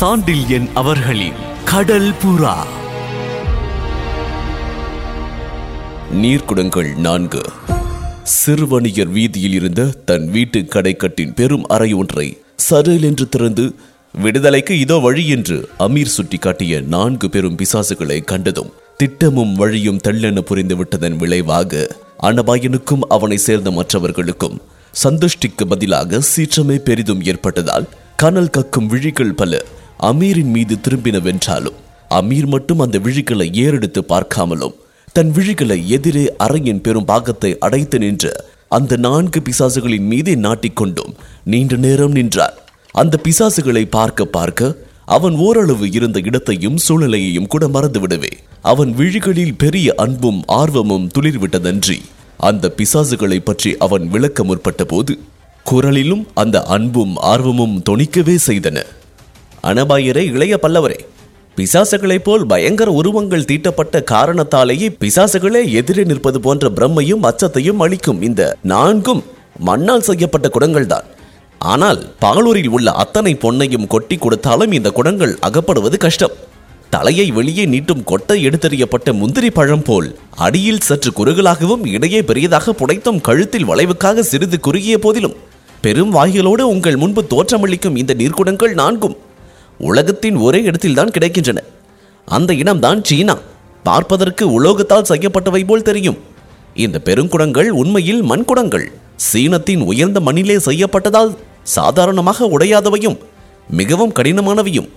சாண்டில்யன் அவர்களின் கடல் புறா. நீர்க்குடங்கள் நான்கு. சிறுவணியர் வீதியில் இருந்த தன் வீட்டு கடைக்கட்டின் பெரும் அறை ஒன்றை சரல் என்று திறந்து விடுதலைக்கு இதோ வழி என்று அமீர் சுட்டிக்காட்டிய நான்கு பெரும் பிசாசுகளை கண்டதும் திட்டமும் வழியும் தள்ளென புரிந்து விட்டதன் விளைவாக அனபாயனுக்கும் அவனை சேர்ந்த மற்றவர்களுக்கும் சந்துஷ்டிக்கு பதிலாக சீற்றமே பெரிதும் ஏற்பட்டதால் கனல் கக்கும் விழிகள் பல அமீரின் மீது திரும்பினவென்றாலும் அமீர் மட்டும் அந்த விழிகளை ஏறெடுத்து பார்க்காமலும் தன் விழிகளை எதிரே அறையின் பெரும் பாகத்தை அடைத்து நின்று அந்த நான்கு பிசாசுகளின் மீதே நாட்டிக்கொண்டும் நீண்ட நேரம் நின்றார் அந்த பிசாசுகளை பார்க்க பார்க்க அவன் ஓரளவு இருந்த இடத்தையும் சூழ்நிலையையும் கூட மறந்துவிடவே அவன் விழிகளில் பெரிய அன்பும் ஆர்வமும் துளிர்விட்டதன்றி அந்த பிசாசுகளை பற்றி அவன் விளக்க முற்பட்ட போது குரலிலும் அந்த அன்பும் ஆர்வமும் தொனிக்கவே செய்தன. அனபாயரே இளைய பல்லவரே. பிசாசுகளைப் போல் பயங்கர உருவங்கள் தீட்டப்பட்ட காரணத்தாலேயே பிசாசுகளே எதிரே நிற்பது போன்ற பிரம்மையும் அச்சத்தையும் அளிக்கும் இந்த நான்கும் மண்ணால் செய்யப்பட்ட குடங்கள்தான். ஆனால் பாலூரில் உள்ள அத்தனை பொன்னையும் கொட்டி கொடுத்தாலும் இந்த குடங்கள் அகப்படுவது கஷ்டம். தலையை வெளியே நீட்டும் கொட்டை எடுத்தெறியப்பட்ட முந்திரி பழம் போல் அடியில் சற்று குறுகலாகவும் இடையே பெரியதாக புடைத்தும் கழுத்தில் வளைவுக்காக சிறிது குறுகிய போதிலும். பெரும் வாய்களோடு உங்கள் முன்பு தோற்றமளிக்கும் இந்த நீர்க்குடங்கள் நான்கும். உலகத்தின் ஒரே இடத்தில்தான் கிடைக்கின்றன. அந்த இனம்தான் சீனா. பார்ப்பதற்கு உலோகத்தால் செய்யப்பட்டவை போல் தெரியும். இந்த பெருங்குடங்கள் உண்மையில் மண்குடங்கள். சீனத்தின் உயர்ந்த மண்ணிலே செய்யப்பட்டதால் சாதாரணமாக உடையாதவையும் மிகவும் கடினமானவையும்.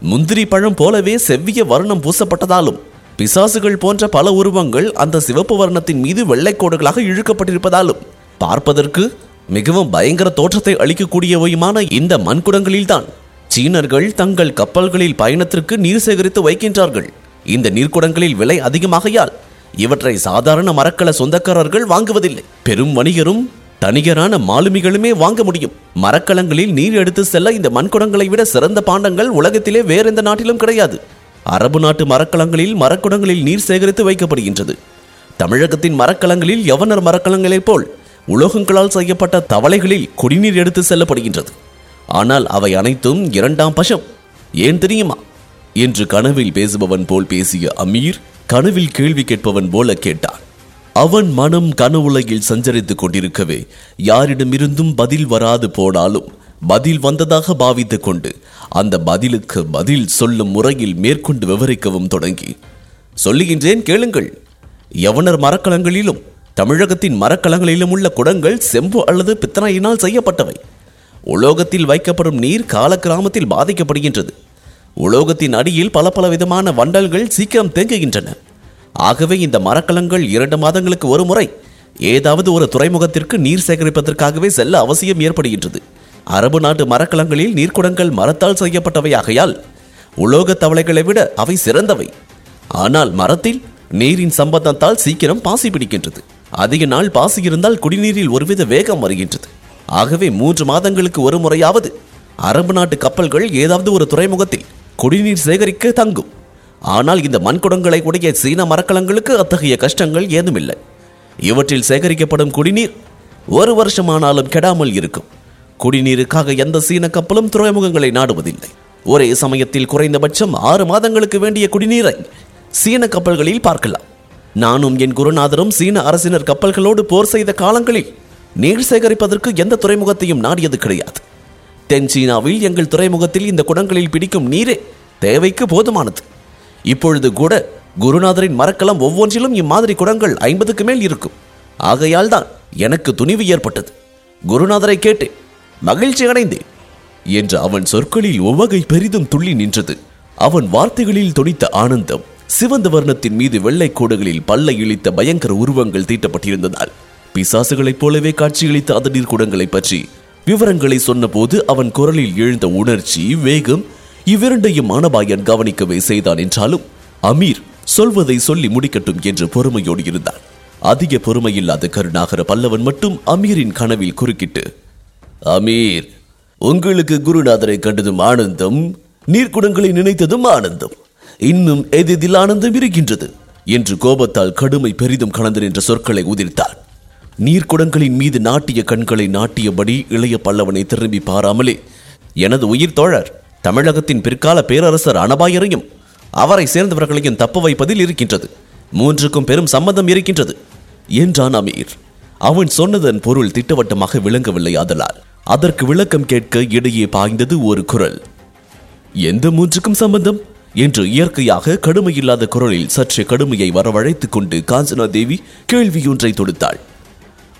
முந்திரி பழம் போலவே செவ்விய வர்ணம் பூசப்பட்டதாலும் பிசாசுகள் போன்ற பல உருவங்கள் அந்த சிவப்பு வர்ணத்தின் மீது வெள்ளைக்கோடுகளாக இழுக்கப்பட்டிருப்பதாலும் பார்ப்பதற்கு மிகவும் பயங்கர தோற்றத்தை அளிக்கக்கூடியவையுமான இந்த மண்குடங்களில்தான். சீனர்கள் தங்கள் கப்பல்களில் பயணத்திற்கு நீர் சேகரித்து வைக்கின்றார்கள். இந்த நீர்க்குடங்களில் விலை அதிகமாகையால் இவற்றை சாதாரண மரக்கல சொந்தக்காரர்கள் வாங்குவதில்லை. பெரும் வணிகரும் தனிகரான மாலுமிகளுமே வாங்க முடியும். மரக்கலங்களில் நீர் எடுத்து செல்ல இந்த மண்குடங்களை விட சிறந்த பாண்டங்கள் உலகத்திலே வேறெந்த நாட்டிலும் கிடையாது. அரபு நாட்டு மரக்கலங்களில் மரக்குடங்களில் நீர் சேகரித்து வைக்கப்படுகின்றது. தமிழகத்தின் மரக்கலங்களில் யவனர் மரக்கலங்களைப் போல் உலோகங்களால் செய்யப்பட்ட தவளைகளில் குடிநீர் எடுத்து செல்லப்படுகின்றது. ஆனால் அவை அனைத்தும் இரண்டாம் பஷம். ஏன் தெரியுமா? என்று கனவில் பேசுபவன் போல் பேசிய அமீர் கனவில் கேள்வி கேட்பவன் போல கேட்டான். அவன் மனம் கனவுலகில் சஞ்சரித்துக் கொண்டிருக்கவே யாரிடமிருந்தும் பதில் வராது போனாலும் பதில் வந்ததாக பாவித்துக் கொண்டு அந்த பதிலுக்கு பதில் சொல்லும் முறையில் மேற்கொண்டு விவரிக்கவும் தொடங்கி. சொல்லுகின்றேன் கேளுங்கள். யவனர் மரக்கலங்களிலும் தமிழகத்தின் மரக்கலங்களிலும் உள்ள குடங்கள் செம்பு அல்லது பித்தனையினால் செய்யப்பட்டவை. உலோகத்தில் வைக்கப்படும் நீர் கால கிராமத்தில் பாதிக்கப்படுகின்றது. உலோகத்தின் அடியில் பல பல விதமான வண்டல்கள் சீக்கிரம் தேங்குகின்றன. ஆகவே இந்த மரக்கலங்கள் இரண்டு மாதங்களுக்கு ஒரு முறை ஏதாவது ஒரு துறைமுகத்திற்கு நீர் சேகரிப்பதற்காகவே செல்ல அவசியம் ஏற்படுகின்றது. அரபு நாட்டு மரக்கலங்களில் நீர்க்குடங்கள் மரத்தால் செய்யப்பட்டவை ஆகையால் உலோக தவளைகளை விட அவை சிறந்தவை. ஆனால் மரத்தில் நீரின் சம்பந்தத்தால் சீக்கிரம் பாசி பிடிக்கின்றது. அதிக நாள் பாசி இருந்தால் குடிநீரில் ஒருவித வேகம் வருகின்றது. ஆகவே மூன்று மாதங்களுக்கு ஒரு முறையாவது அரபு நாட்டு கப்பல்கள் ஏதாவது ஒரு துறைமுகத்தில் குடிநீர் சேகரிக்க தங்கும். ஆனால் இந்த மண்குடங்களை உடைய சீன மரக்கலங்களுக்கு அத்தகைய கஷ்டங்கள் ஏதுமில்லை. இவற்றில் சேகரிக்கப்படும் குடிநீர் ஒரு வருஷமானாலும் கெடாமல் இருக்கும். குடிநீருக்காக எந்த சீன கப்பலும் துறைமுகங்களை நாடுவதில்லை. ஒரே சமயத்தில் குறைந்தபட்சம் ஆறு மாதங்களுக்கு வேண்டிய குடிநீரை சீன கப்பல்களில் பார்க்கலாம். நானும் என் குருநாதரும் சீன அரசினர் கப்பல்களோடு போர் செய்த காலங்களில் நீர் சேகரிப்பதற்கு எந்த துறைமுகத்தையும் நாடியது கிடையாது. தென் சீனாவில் எங்கள் துறைமுகத்தில் இந்த குடங்களில் பிடிக்கும் நீரே தேவைக்கு போதுமானது. இப்பொழுது கூட குருநாதரின் மரக்கலம் ஒவ்வொன்றிலும் இம்மாதிரி குடங்கள் ஐம்பதுக்கு மேல் இருக்கும். ஆகையால் தான் எனக்கு துணிவு ஏற்பட்டது. குருநாதரை கேட்டேன் மகிழ்ச்சி அடைந்தேன் என்று அவன் சொற்களில் ஒவ்வகை பெரிதும் துள்ளி நின்றது. அவன் வார்த்தைகளில் துணித்த ஆனந்தம் சிவந்த வர்ணத்தின் மீது வெள்ளை கோடுகளில் பல்லை இழித்த பயங்கர உருவங்கள் தீட்டப்பட்டிருந்ததால் பிசாசுகளைப் போலவே காட்சியளித்த அந்த குடங்களை பற்றி விவரங்களை சொன்னபோது அவன் குரலில் எழுந்த உணர்ச்சி வேகம் இவ்விரண்டையும் மானபாயன் கவனிக்கவே செய்தான் என்றாலும் அமீர் சொல்வதை சொல்லி முடிக்கட்டும் என்று பொறுமையோடு இருந்தான். அதிக பொறுமையில்லாத கருணாகர பல்லவன் மட்டும் அமீரின் கனவில் குறுக்கிட்டு அமீர் உங்களுக்கு குருநாதரை கண்டதும் ஆனந்தம் நீர்க்குடங்களை நினைத்ததும் ஆனந்தம். இன்னும் எதிதில் ஆனந்தம் இருக்கின்றது என்று கோபத்தால் கடுமை பெரிதும் கலந்து நின்ற சொற்களை உதிர்த்தார் நீர்க்குடங்களின் மீது நாட்டிய கண்களை நாட்டியபடி இளைய பல்லவனை திரும்பி பாராமலே. எனது உயிர் தோழர் தமிழகத்தின் பிற்கால பேரரசர் அனபாயரையும் அவரை சேர்ந்தவர்களையும் தப்ப வைப்பதில் இருக்கின்றது. மூன்றுக்கும் பெரும் சம்பந்தம் இருக்கின்றது. என்றான் அமீர். அவன் சொன்னதன் பொருள் திட்டவட்டமாக விளங்கவில்லை ஆதலால். அதற்கு விளக்கம் கேட்க இடையே பாய்ந்தது ஒரு குரல். எந்த மூன்றுக்கும் சம்பந்தம்? என்று இயற்கையாக கடுமையில்லாத குரலில் சற்று கடுமையை வரவழைத்துக் கொண்டு காஞ்சனா தேவி கேள்வியொன்றை தொடுத்தாள்.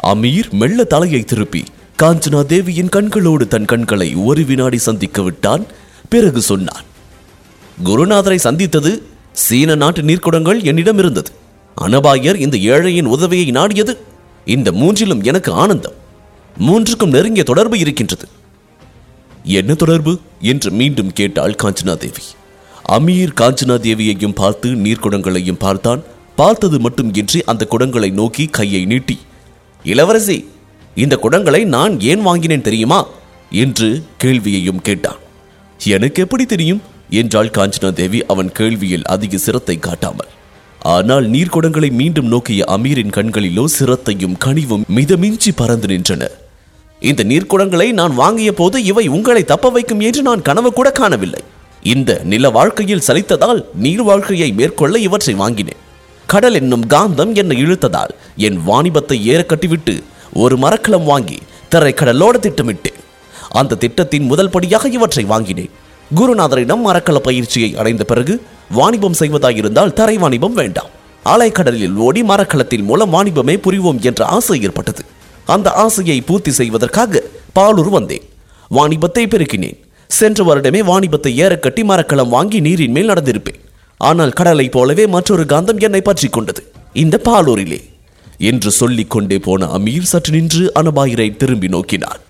அமீர் மெல்ல தலையை திருப்பி காஞ்சனா தேவியின் கண்களோடு தன் கண்களை ஒரு வினாடி சந்திக்க விட்டான். பிறகு சொன்னான் குருநாதரை சந்தித்தது சீன நாட்டு நீர்க்குடங்கள் என்னிடம் இருந்தது. அனபாயர் இந்த ஏழையின் உதவியை நாடியது. இந்த மூன்றிலும் எனக்கு ஆனந்தம். மூன்றுக்கும் நெருங்கிய தொடர்பு இருக்கின்றது. என்ன தொடர்பு? என்று மீண்டும் கேட்டாள் காஞ்சனா தேவி. அமீர் காஞ்சனா தேவியையும் பார்த்து நீர்க்குடங்களையும் பார்த்தான். பார்த்தது மட்டும் இன்றி அந்த குடங்களை நோக்கி கையை நீட்டி இளவரசி இந்த குடங்களை நான் ஏன் வாங்கினேன் தெரியுமா? என்று கேள்வியையும் கேட்டான். எனக்கு எப்படி தெரியும்? என்றாள் காஞ்சனா தேவி அவன் கேள்வியில் அதிக சிரத்தை காட்டாமல். ஆனால் நீர்க்குடங்களை மீண்டும் நோக்கிய அமீரின் கண்களிலோ சிரத்தையும் கனிவும் மிதமிஞ்சி பறந்து நின்றன. இந்த நீர்க்குடங்களை நான் வாங்கிய போது இவை உங்களை தப்ப வைக்கும் என்று நான் கனவு கூட காணவில்லை. இந்த நில வாழ்க்கையில் சலித்ததால் நீர் வாழ்க்கையை மேற்கொள்ள இவற்றை வாங்கினேன். கடல் என்னும் காந்தம் என்னை இழுத்ததால் என் வாணிபத்தை ஏற கட்டிவிட்டு ஒரு மரக்கலம் வாங்கி திரைக்கடலோடு திட்டமிட்டேன். அந்த திட்டத்தின் முதல் படியாக இவற்றை வாங்கினேன். குருநாதரிடம் மரக்கல பயிற்சியை அடைந்த பிறகு வாணிபம் செய்வதாயிருந்தால் தரை வாணிபம் வேண்டாம். அலைக்கடலில் ஓடி மரக்கலத்தின் மூலம் வாணிபமே புரிவோம் என்ற ஆசை ஏற்பட்டது. அந்த ஆசையை பூர்த்தி செய்வதற்காக பாலூர் வந்தேன். வாணிபத்தை பெருக்கினேன். சென்ற வருடமே வாணிபத்தை ஏறக்கட்டி மரக்கலம் வாங்கி நீரின் மேல் நடந்திருப்பேன். ஆனால் கடலைப் போலவே மற்றொரு காந்தம் என்னை பற்றி கொண்டது. இந்த பாலூரிலே. என்று சொல்லிக் கொண்டே போன அமீர் சற்று நின்று அனபாயிரை திரும்பி நோக்கினார்.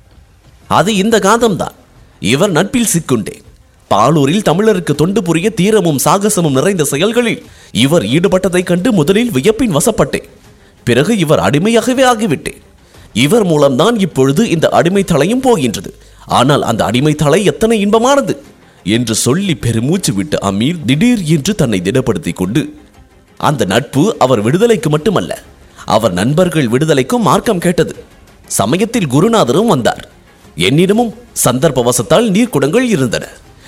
அது இந்த காந்தம்தான். இவர் நட்பில் சிக்குண்டேன். பாலூரில் தமிழருக்கு தொண்டு புரிய தீரமும் சாகசமும் நிறைந்த செயல்களில் இவர் ஈடுபட்டதைக் கண்டு முதலில் வியப்பின் வசப்பட்டேன். பிறகு இவர் அடிமையாகவே ஆகிவிட்டேன். இவர் மூலம்தான் இப்பொழுது இந்த அடிமை தலையும் போகின்றது. ஆனால் அந்த அடிமை தலை எத்தனை இன்பமானது! என்று சொல்லி பெருமூச்சு விட்டு அமீர் திடீர் என்று தன்னை திடப்படுத்திக் கொண்டு அந்த நட்பு அவர் விடுதலைக்கு மட்டுமல்ல அவர் நண்பர்கள் விடுதலைக்கும் மார்க்கம் கேட்டது. சமயத்தில் குருநாதரும் வந்தார். என்னிடமும் சந்தர்ப்பவசத்தால் நீர்க்குடங்கள் இருந்தன.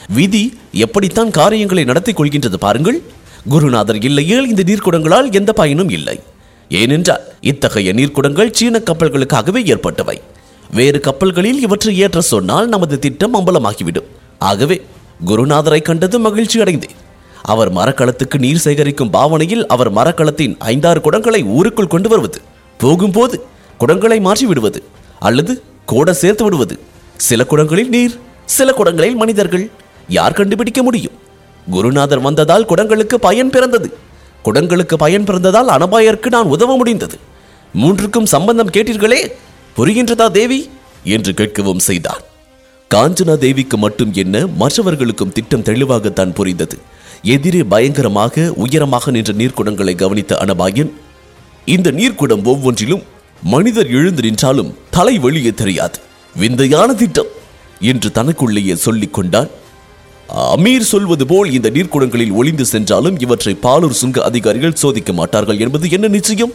விதி எப்படித்தான் காரியங்களை நடத்திக் கொள்கின்றது பாருங்கள். குருநாதர் இல்லையேல் இந்த நீர்க்குடங்களால் எந்த பயனும் இல்லை. ஏனென்றால் இத்தகைய நீர்க்குடங்கள் சீன கப்பல்களுக்காகவே ஏற்பட்டவை. வேறு கப்பல்களில் இவற்றை ஏற்ற சொன்னால் நமது திட்டம் அம்பலமாகிவிடும். ஆகவே குருநாதரை கண்டது மகிழ்ச்சி அடைந்தேன். அவர் மரக்களத்துக்கு நீர் சேகரிக்கும் பாவனையில் அவர் மரக்களத்தின் ஐந்தாறு குடங்களை ஊருக்குள் கொண்டு வருவது போகும்போது குடங்களை மாற்றி விடுவது அல்லது கூட சேர்த்து விடுவது. சில குடங்களில் நீர் சில குடங்களில் மனிதர்கள். யார் கண்டுபிடிக்க முடியும்? குருநாதர் வந்ததால் குடங்களுக்கு பயன் பிறந்தது. குடங்களுக்கு பயன் பிறந்ததால் அனபாயருக்கு நான் உதவ முடிந்தது. மூன்றுக்கும் சம்பந்தம் கேட்டீர்களே புரிகின்றதா தேவி? என்று கேட்கவும் செய்தார். காஞ்சனா தேவிக்கு மட்டும் என்ன மற்றவர்களுக்கும் திட்டம் தெளிவாகத்தான் புரிந்தது. எதிரே பயங்கரமாக உயரமாக நின்ற நீர்க்குடங்களை கவனித்த அனபாயன் இந்த நீர்க்குடம் ஒவ்வொன்றிலும் மனிதர் எழுந்து நின்றாலும் தலை வெளியே தெரியாது. விந்தையான திட்டம் என்று தனக்குள்ளேயே சொல்லிக் கொண்டான். அமீர் சொல்வது போல் இந்த நீர்க்குடங்களில் ஒளிந்து சென்றாலும் இவற்றை பாலூர் சுங்க அதிகாரிகள் சோதிக்க மாட்டார்கள் என்பது என்ன நிச்சயம்?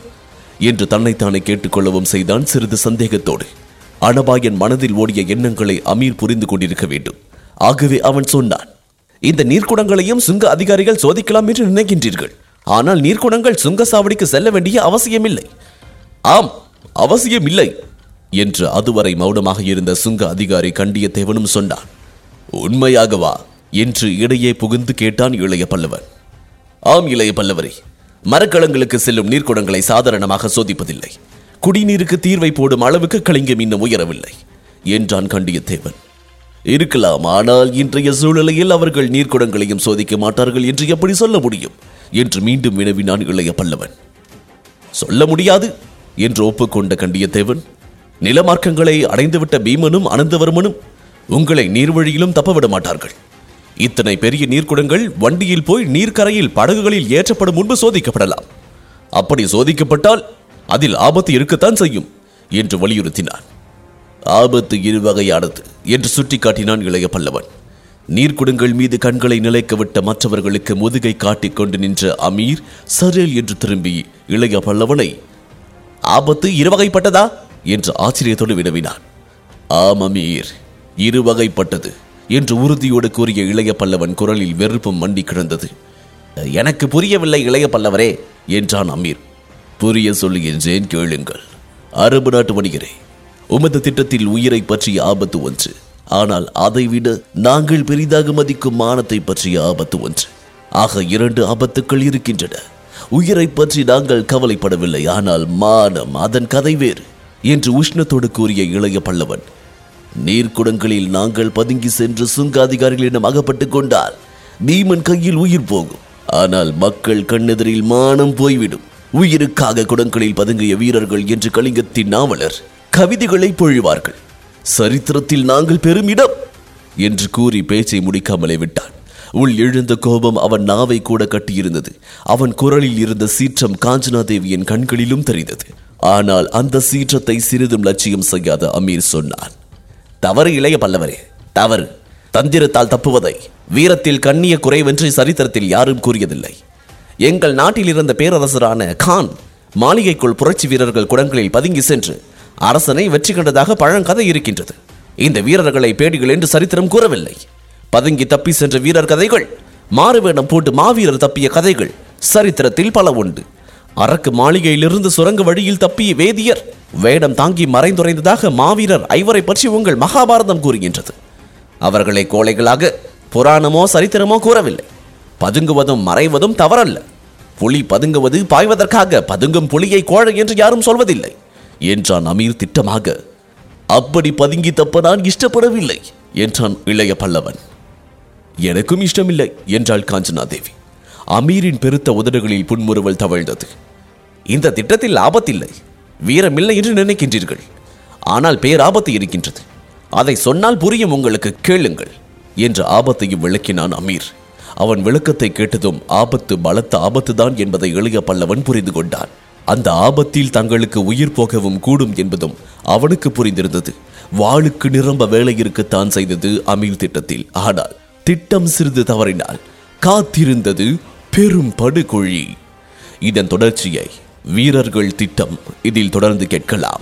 என்று தன்னைத்தானே கேட்டுக்கொள்ளவும் செய்தான் சிறிது சந்தேகத்தோடு. அனபாயன் மனதில் ஓடிய எண்ணங்களை அமீர் புரிந்து கொண்டிருக்க வேண்டும். ஆகவே அவன் சொன்னான் இந்த நீர்க்குடங்களையும் சுங்க அதிகாரிகள் சோதிக்கலாம் என்று நினைக்கின்றீர்கள். ஆனால் நீர்க்குடங்கள் சுங்க சாவடிக்கு செல்ல வேண்டிய அவசியமில்லை. ஆம் அவசியம் இல்லை என்று அதுவரை மௌனமாக இருந்த சுங்க அதிகாரி கண்டியத்தேவனும் சொன்னான். உண்மையாகவா? என்று இடையே புகுந்து கேட்டான் இளைய பல்லவன். ஆம் இளைய பல்லவரே மரக்கலங்களுக்கு செல்லும் நீர்க்குடங்களை சாதாரணமாக சோதிப்பதில்லை. குடிநீருக்கு தீர்வை போடும் அளவுக்கு கலிங்கம் இன்னும் உயரவில்லை என்றான் கண்டியத்தேவன். இருக்கலாம் ஆனால் இன்றைய சூழ்நிலையில் அவர்கள் நீர்க்குடங்களையும் சோதிக்க மாட்டார்கள் என்று எப்படி சொல்ல முடியும்? என்று மீண்டும் வினவினான் இளைய பல்லவன். சொல்ல முடியாது என்று ஒப்புக்கொண்ட கண்டியத்தேவன் நிலமார்க்கங்களை அடைந்துவிட்ட பீமனும் அனந்தவர்மனும் உங்களை நீர்வழியிலும் தப்பவிட மாட்டார்கள். இத்தனை பெரிய நீர்க்குடங்கள் வண்டியில் போய் நீர்க்கரையில் படகுகளில் ஏற்றப்படும் முன்பு சோதிக்கப்படலாம். அப்படி சோதிக்கப்பட்டால் அதில் ஆபத்து இருக்கத்தான் செய்யும் என்று வலியுறுத்தினான். ஆபத்து இருவகையானது என்று சுட்டிக்காட்டினான் இளைய பல்லவன். நீர்க்குடங்கள் மீது கண்களை நிலைக்க விட்ட மற்றவர்களுக்கு முதுகை காட்டிக் கொண்டு நின்ற அமீர் சரேல் என்று திரும்பி இளைய பல்லவனை ஆபத்து இருவகைப்பட்டதா என்று ஆச்சரியத்தோடு வினவினான். ஆம் அமீர் இருவகைப்பட்டது என்று உறுதியோடு கூறிய இளைய பல்லவன் குரலில் வெறுப்பும் மண்டி கிடந்தது. எனக்கு புரியவில்லை இளைய பல்லவரே என்றான் அமீர். புரிய சொல்லுகின்றேன் கேளுங்கள். அரபு நாட்டு வணிகரே உமது திட்டத்தில் உயிரை பற்றிய ஆபத்து ஒன்று. ஆனால் அதைவிட நாங்கள் பெரிதாக மதிக்கும் மானத்தை பற்றிய ஆபத்து ஒன்று. ஆக இரண்டு ஆபத்துக்கள் இருக்கின்றன. உயிரை பற்றி நாங்கள் கவலைப்படவில்லை. ஆனால் மானம் அதன் கதை வேறு என்று உஷ்ணத்தோடு கூறிய இளைய பல்லவன் நீர்க்குடங்களில் நாங்கள் பதுங்கி சென்று சுங்க அதிகாரிகளிடம் அகப்பட்டுக் கொண்டால் பீமன் கையில் உயிர் போகும். ஆனால் மக்கள் கண்ணெதிரில் மானம் போய்விடும். உயிருக்காக குடங்களில் பதுங்கிய வீரர்கள் என்று கலிங்கத்தின் நாவலர் கவிதைகளை பொழிவார்கள். சரித்திரத்தில் நாங்கள் பெரும் இடம் என்று கூறி பேச்சை முடிக்காமலே விட்டான். உள் எழுந்த கோபம் அவன் நாவை கூட கட்டியிருந்தது. அவன் குரலில் இருந்த சீற்றம் காஞ்சனாதேவியின் கண்களிலும் தெரிந்தது. ஆனால் அந்த சீற்றத்தை சிறிதும் லட்சியம் செய்யாத அமீர் சொன்னான். தவறு இளைய பல்லவரே தவறு. தந்திரத்தால் தப்புவதை. வீரத்தில் கண்ணிய குறைவென்று சரித்திரத்தில் யாரும் கூறியதில்லை. எங்கள் நாட்டில் இருந்த பேரரசரான கான் மாளிகைக்குள் புரட்சி வீரர்கள் குடங்களில் பதுங்கி சென்று அரசனை வெற்றி கண்டதாக பழங்கதை இருக்கின்றது. இந்த வீரர்களை பேடிகள் என்று சரித்திரம் கூறவில்லை. பதுங்கி தப்பி சென்ற வீரர் கதைகள் மாறுவேடம் போட்டு மாவீரர் தப்பிய கதைகள் சரித்திரத்தில் பல உண்டு. அரக்கு மாளிகையிலிருந்து சுரங்க வழியில் தப்பிய வேதியர் வேடம் தாங்கி மறைந்துரைந்ததாக மாவீரர் ஐவரை பற்றி உங்கள் மகாபாரதம் கூறுகின்றது. அவர்களை கோழைகளாக புராணமோ சரித்திரமோ கூறவில்லை. பதுங்குவதும் மறைவதும் தவறல்ல. புலி பதுங்குவது பாய்வதற்காக பதுங்கும் புலியை கோழை என்று யாரும் சொல்வதில்லை. என்றான் அமீர் திட்டமாக. அப்படி பதுங்கி தப்ப நான் இஷ்டப்படவில்லை என்றான் இளைய பல்லவன். எனக்கும் இஷ்டமில்லை என்றாள் காஞ்சனா தேவி அமீரின் பெருத்த உதடுகளில் புன்முறுவல் தவழ்ந்தது. இந்த திட்டத்தில் ஆபத்தில்லை வீரமில்லை என்று நினைக்கின்றீர்கள். ஆனால் பேராபத்து இருக்கின்றது. அதை சொன்னால் புரியும் உங்களுக்கு கேளுங்கள் என்ற ஆபத்தையும் விளக்கினான் அமீர். அவன் விளக்கத்தை கேட்டதும் ஆபத்து பலத்த ஆபத்துதான் என்பதை இளைய பல்லவன் புரிந்து கொண்டான். அந்த ஆபத்தில் தங்களுக்கு உயிர் போகவும் கூடும் என்பதும் அவனுக்கு புரிந்திருந்தது. வாளுக்கு நிரம்ப வேலை இருக்கத்தான் செய்தது அமீர் திட்டத்தில். ஆனால் திட்டம் சிறிது தவறினால் காத்திருந்தது பெரும் படுகொழி. இதன் தொடர்ச்சியை வீரர்கள் திட்டம் இதில் தொடர்ந்து கேட்கலாம்.